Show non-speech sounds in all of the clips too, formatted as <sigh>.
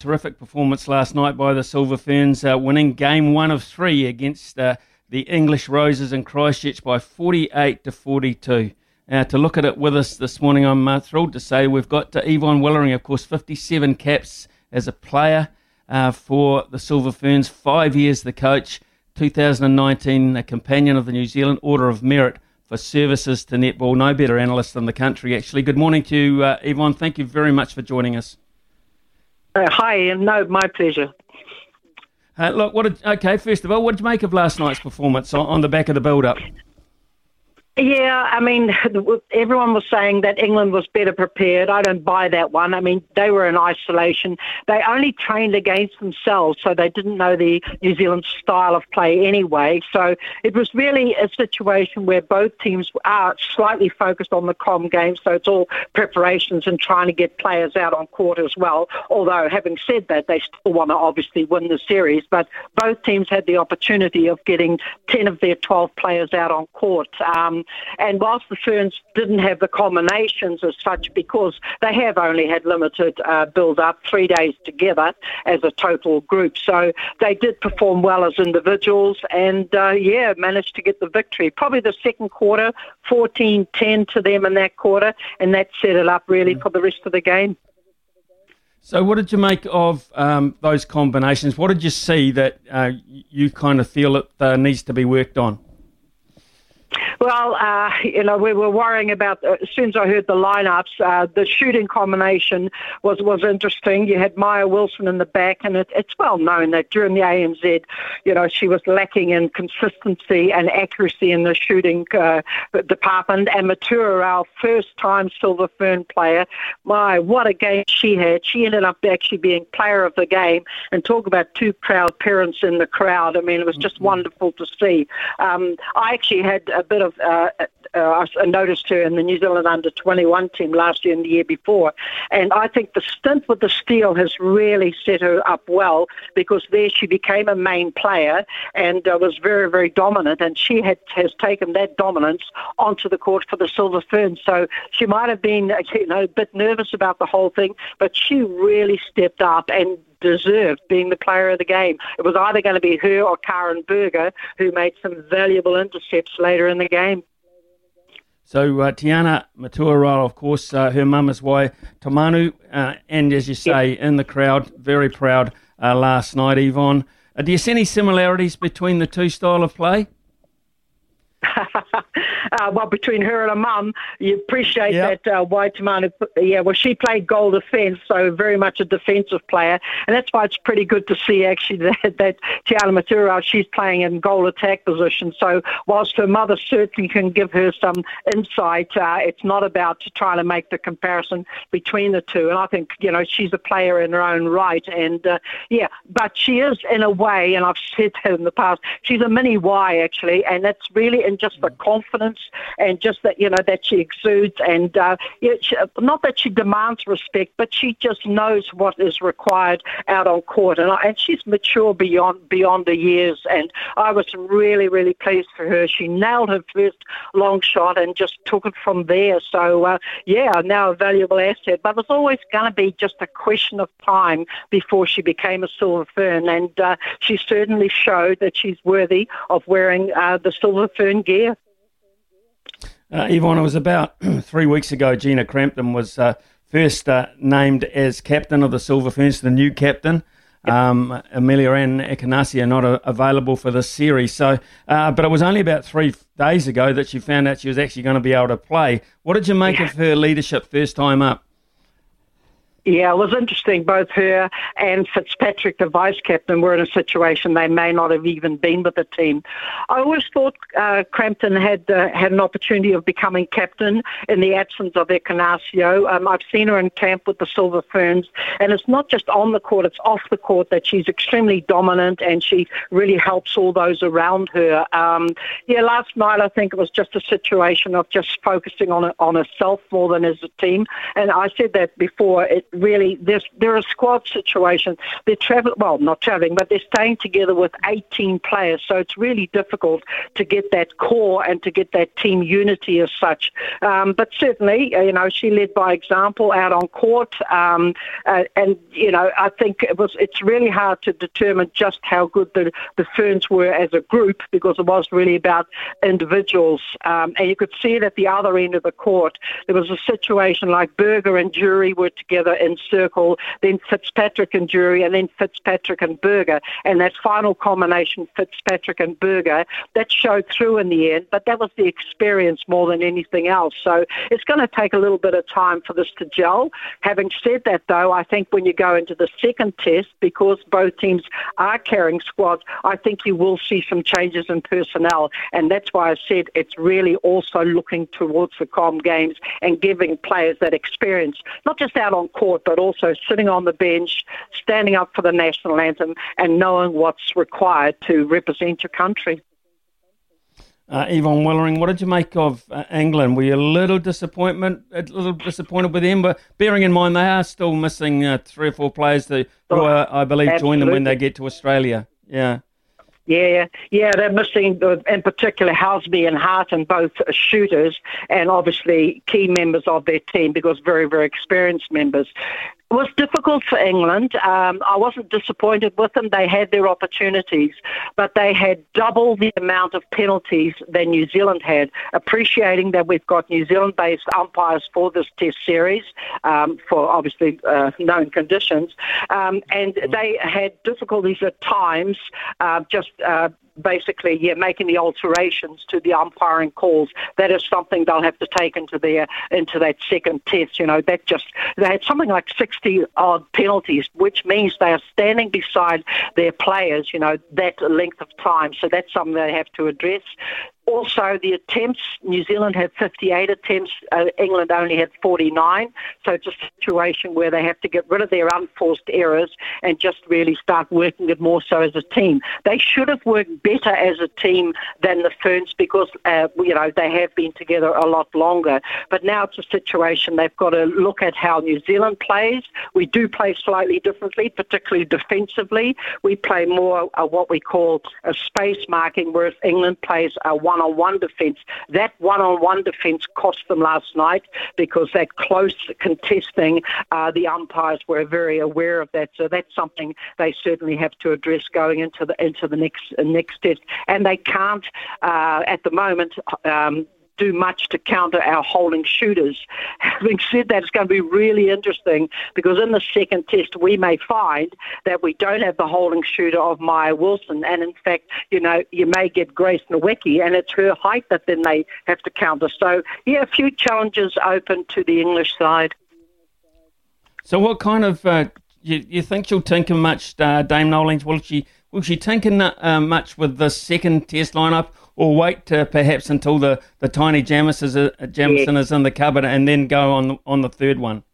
Terrific performance last night by the Silver Ferns, uh, winning game one of three against uh, the English Roses in Christchurch by 48 to 42. Uh, to look at it with us this morning, I'm uh, thrilled to say we've got uh, Yvonne Willering, of course, 57 caps as a player uh, for the Silver Ferns, five years the coach, 2019 a companion of the New Zealand Order of Merit for services to netball. No better analyst in the country, actually. Good morning to you, Yvonne. Thank you very much for joining us. Uh, hi, Ian. No, my pleasure. Uh, look, what okay, first of all, what did you make of last night's performance on, on the back of the build up? Yeah, I mean, <laughs> everyone was saying that England was better prepared. I don't buy that one. I mean, they were in isolation. They only trained against themselves, so they didn't know the New Zealand style of play anyway. So it was really a situation where both teams are slightly focused on the com game, so it's all preparations and trying to get players out on court as well. Although, having said that, they still want to obviously win the series, but both teams had the opportunity of getting 10 of their 12 players out on court. Um, and whilst the Ferns didn't have the combinations as such, because they have only had limited uh, build up, three days together as a total group. So they did perform well as individuals and, uh, yeah, managed to get the victory. Probably the second quarter, 14 10 to them in that quarter, and that set it up really for the rest of the game. So, what did you make of um, those combinations? What did you see that uh, you kind of feel it uh, needs to be worked on? Well, uh, you know, we were worrying about uh, as soon as I heard the lineups, uh, the shooting combination was was interesting. You had Maia Wilson in the back, and it, it's well known that during the ANZ, you know, she was lacking in consistency and accuracy in the shooting uh, department. And Metuarau, our first time Silver Fern player, my what a game she had! She ended up actually being player of the game. And talk about two proud parents in the crowd. I mean, it was just mm-hmm. wonderful to see. Um, I actually had a bit of uh, uh, I noticed her in the New Zealand under 21 team last year and the year before. And I think the stint with the Steel has really set her up well because there she became a main player and uh, was very, very dominant. And she had has taken that dominance onto the court for the Silver Ferns. So she might have been you know, a bit nervous about the whole thing, but she really stepped up and deserved being the player of the game. It was either going to be her or Karin Burger who made some valuable intercepts later in the game. So uh, Tiana Metuarau, of course, uh, her mum is Wai Taumaunu, uh, and as you say, in the crowd, very proud uh, last night, Yvonne. Uh, do you see any similarities between the two style of play? <laughs> uh, well, between her and her mum, you appreciate yep. that uh, Wai Taumaunu, yeah, well, she played goal defence, so very much a defensive player. And that's why it's pretty good to see, actually, <laughs> that, that Tiana Metuarau, she's playing in goal attack position. So whilst her mother certainly can give her some insight, uh, it's not about trying to make the comparison between the two. And I think, you know, she's a player in her own right. And, uh, yeah, but she is, in a way, and I've said that in the past, she's a mini Y, actually, and that's really in just the confidence and just that you know that she exudes and uh, not that she demands respect, but she just knows what is required out on court, and, I, and she's mature beyond beyond the years. And I was really really pleased for her. She nailed her first long shot and just took it from there. So uh, yeah, now a valuable asset, but it was always going to be just a question of time before she became a silver fern, and uh, she certainly showed that she's worthy of wearing uh, the silver fern gear. Uh, Yvonne, it was about <clears throat> three weeks ago. Gina Crampton was uh, first uh, named as captain of the Silver Ferns, the new captain. um, Ameliaranne Ekenasio not a, available for this series. So, uh, but it was only about three days ago that she found out she was actually going to be able to play. What did you make yeah. of her leadership first time up? Yeah, it was interesting. Both her and Fitzpatrick, the vice captain, were in a situation they may not have even been with the team. I always thought uh, Crampton had uh, had an opportunity of becoming captain in the absence of Ekenasio. Um, I've seen her in camp with the Silver Ferns, and it's not just on the court; it's off the court that she's extremely dominant, and she really helps all those around her. Um, yeah, last night I think it was just a situation of just focusing on on herself more than as a team, and I said that before. It really there's they're a squad situation. They're traveling well, not traveling, but they're staying together with 18 players, so it's really difficult to get that core and to get that team unity as such. Um, but certainly, uh, you know, she led by example out on court, um, uh, and you know, I think it was it's really hard to determine just how good the the Ferns were as a group because it was really about individuals, um, and you could see it at the other end of the court. There was a situation like Burger and Jury were together in circle, then Fitzpatrick and Jury, and then Fitzpatrick and Burger. And that final combination, Fitzpatrick and Burger, that showed through in the end, but that was the experience more than anything else. So it's going to take a little bit of time for this to gel. Having said that, though, I think when you go into the second test, because both teams are carrying squads, I think you will see some changes in personnel. And that's why I said it's really also looking towards the Com games and giving players that experience, not just out on court, but also sitting on the bench, standing up for the national anthem, and knowing what's required to represent your country. Uh, Yvonne Willering, what did you make of uh, England? Were you a little disappointment, a little disappointed with them? But bearing in mind they are still missing uh, three or four players who, who uh, I believe, Absolutely. join them when they get to Australia. Yeah. Yeah, yeah, they're missing, uh, in particular, Housby and Harten, both shooters, and obviously key members of their team because very, very experienced members. It was difficult for England. Um, I wasn't disappointed with them. They had their opportunities, but they had double the amount of penalties than New Zealand had. Appreciating that we've got New Zealand-based umpires for this Test series, um, for obviously uh, known conditions, um, and they had difficulties at times uh, just. Uh, basically yeah, making the alterations to the umpiring calls. That is something they'll have to take into their into that second test. You know, that just they had something like 60 odd penalties, which means they are standing beside their players. You know, that length of time. So that's something they have to address. Also, the attempts, New Zealand had 58 attempts, uh, England only had 49. So it's a situation where they have to get rid of their unforced errors and just really start working it more so as a team. They should have worked better as a team than the Ferns because, uh, you know, they have been together a lot longer. But now it's a situation they've got to look at how New Zealand plays. We do play slightly differently, particularly defensively. We play more uh, what we call a space marking, whereas England plays a one one-on-one defence. That one-on-one defence cost them last night because that close contesting, uh, the umpires were very aware of that. So that's something they certainly have to address going into the into the next next test. And they can't uh, at the moment. Um, do much to counter our holding shooters. <laughs> Having said that, it's going to be really interesting because in the second test we may find that we don't have the holding shooter of Maia Wilson, and in fact, you know, you may get Grace Nweke, and it's her height that then they have to counter. So, yeah, a few challenges open to the English side. So, what kind of uh, you, you think she'll tinker much, uh, Dame Noeline? Will she will she tinker uh, much with the second test lineup? Or wait uh, perhaps until the, the Taini Jamison is, uh, Jamison yeah. is in the cupboard and then go on the, on the third one?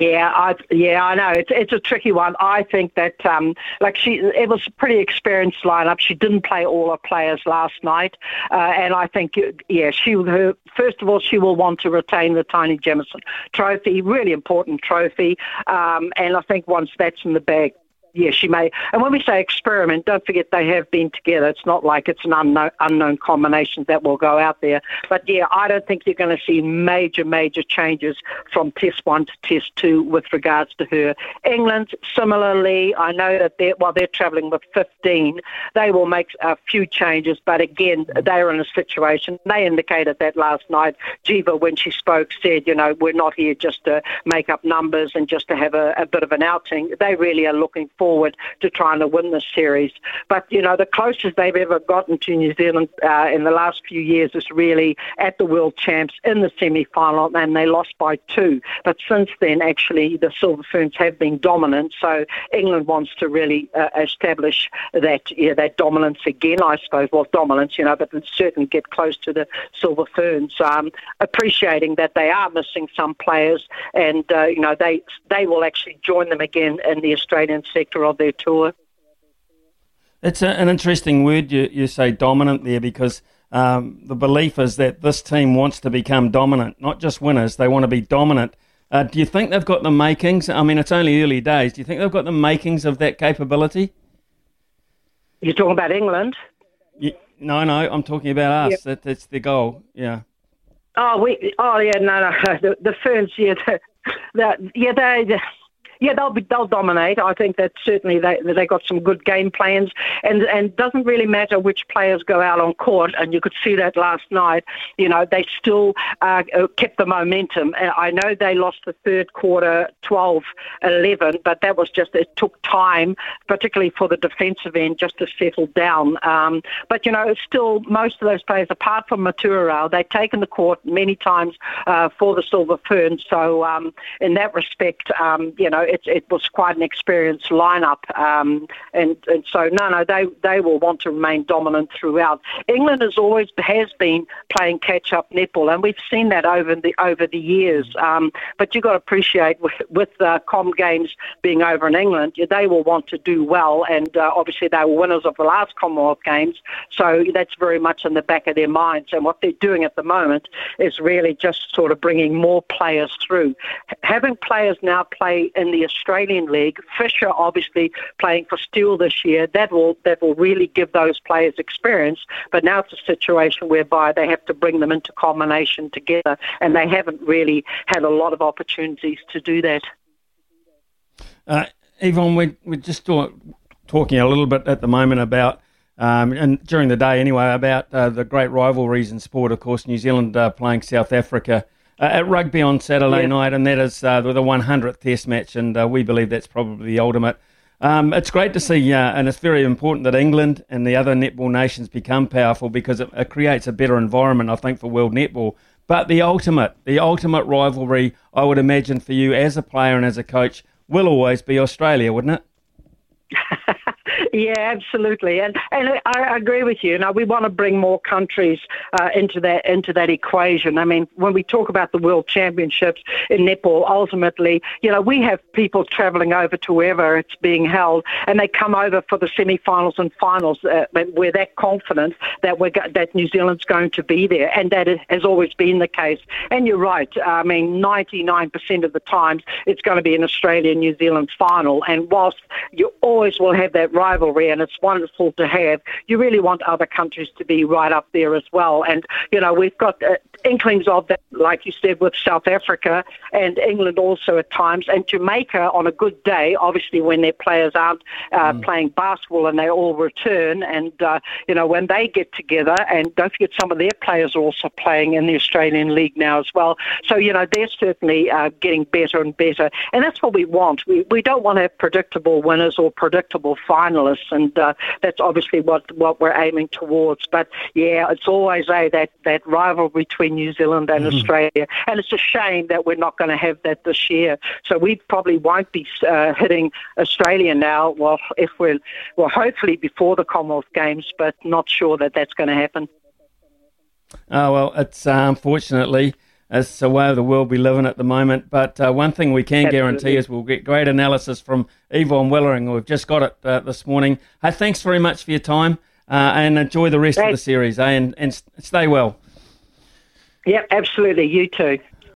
Yeah, I yeah, I know it's it's a tricky one. I think that um, like she, it was a pretty experienced lineup. She didn't play all her players last night, uh, and I think yeah, she her first of all she will want to retain the Taini Jamison Trophy, really important trophy, um, and I think once that's in the bag, yes, she may. And when we say experiment, don't forget they have been together. It's not like it's an unknown, unknown combination that will go out there. But yeah, I don't think you're going to see major, major changes from test one to test two with regards to her. England, similarly, I know that they're, while they're travelling with 15, they will make a few changes. But again, they're in a situation, they indicated that last night. Jiva, when she spoke, said, you know, we're not here just to make up numbers and just to have a, a bit of an outing. They really are looking for forward to trying to win this series. But, you know, the closest they've ever gotten to New Zealand uh, in the last few years is really at the World Champs in the semi-final, and they lost by two. But since then, actually, the Silver Ferns have been dominant. So England wants to really uh, establish that that dominance again, I suppose. Well, dominance, you know, but certainly get close to the Silver Ferns. Um, appreciating that they are missing some players, and uh, you know they they will actually join them again in the Australian sector of their tour. It's a, an interesting word you, you say dominant there because um, the belief is that this team wants to become dominant, not just winners. They want to be dominant. Uh, do you think they've got the makings? I mean, it's only early days. Do you think they've got the makings of that capability? You're talking about England? Yeah, no, no, I'm talking about us. Yep. That, that's the goal. Yeah. Oh, we. Oh, yeah. No, no. <laughs> The, the Ferns. Yeah. <laughs> The, yeah. They yeah, they'll be they'll dominate. I think that certainly they they got some good game plans, and and doesn't really matter which players go out on court. And you could see that last night. You know, they still uh, uh kept the momentum. I know they lost the third quarter 12-11, but that was just it took time, particularly for the defensive end, just to settle down. Um, but you know, still most of those players, apart from Metuarau, they've taken the court many times uh, for the Silver Ferns. So um, in that respect, um, you know it, it was quite an experienced lineup, um, and, and so no, no, they they will want to remain dominant throughout. England has always has been playing catch up netball, and we've seen that over the over the years. Um, but you've got to appreciate with with uh, Com Games being over in England, they will want to do well, and uh, obviously they were winners of the last Commonwealth Games, so that's very much in the back of their minds. And what they're doing at the moment is really just sort of bringing more players through, having players now play in the Australian League. Fisher obviously playing for Steel this year. That will that will really give those players experience. But now it's a situation whereby they have to bring them into combination together, and they haven't really had a lot of opportunities to do that. Uh, Yvonne, we, we're just talk, talking a little bit at the moment about um, and during the day anyway, about uh, the great rivalries in sport. Of course, New Zealand uh, playing South Africa uh, at rugby on Saturday yeah. night, and that is uh, the 100th Test match, and uh, we believe that's probably the ultimate. Um, it's great to see, uh, and it's very important that England and the other netball nations become powerful because it, it, creates a better environment, I think, for world netball. But the ultimate, the ultimate rivalry, I would imagine for you as a player and as a coach, will always be Australia, wouldn't it? <laughs> Yeah, absolutely, and and I agree with you. Now we want to bring more countries uh, into that into that equation. I mean, when we talk about the World Championships in Nepal, ultimately, you know, we have people travelling over to wherever it's being held, and they come over for the semi-finals and finals. Uh, we're that confident that we're go- that New Zealand's going to be there, and that has always been the case. And you're right. I mean, 99% of the times it's going to be an Australia New Zealand final, and whilst you always will have that rival rivalry, and it's wonderful to have. You really want other countries to be right up there as well. And, you know, we've got uh, inklings of that, like you said, with South Africa and England also at times, and Jamaica on a good day, obviously when their players aren't uh, mm. playing basketball and they all return. And, uh, you know, when they get together, and don't forget some of their players are also playing in the Australian League now as well. So, you know, they're certainly uh, getting better and better. And that's what we want. We, we don't want to have predictable winners or predictable finalists and uh, that's obviously what what we're aiming towards. But yeah, it's always a that that rivalry between New Zealand and mm-hmm. Australia, and it's a shame that we're not going to have that this year. So we probably won't be uh, hitting Australia now. Well, if we're well, hopefully before the Commonwealth Games, but not sure that that's going to happen. Oh well, it's uh, unfortunately it's the way of the world we live in at the moment. But uh, one thing we can Absolutely. guarantee is we'll get great analysis from Yvonne Willering. We've just got it uh, this morning. Hey, thanks very much for your time uh, and enjoy the rest thanks. of the series. Eh? And, and stay well. Yep, absolutely. You too.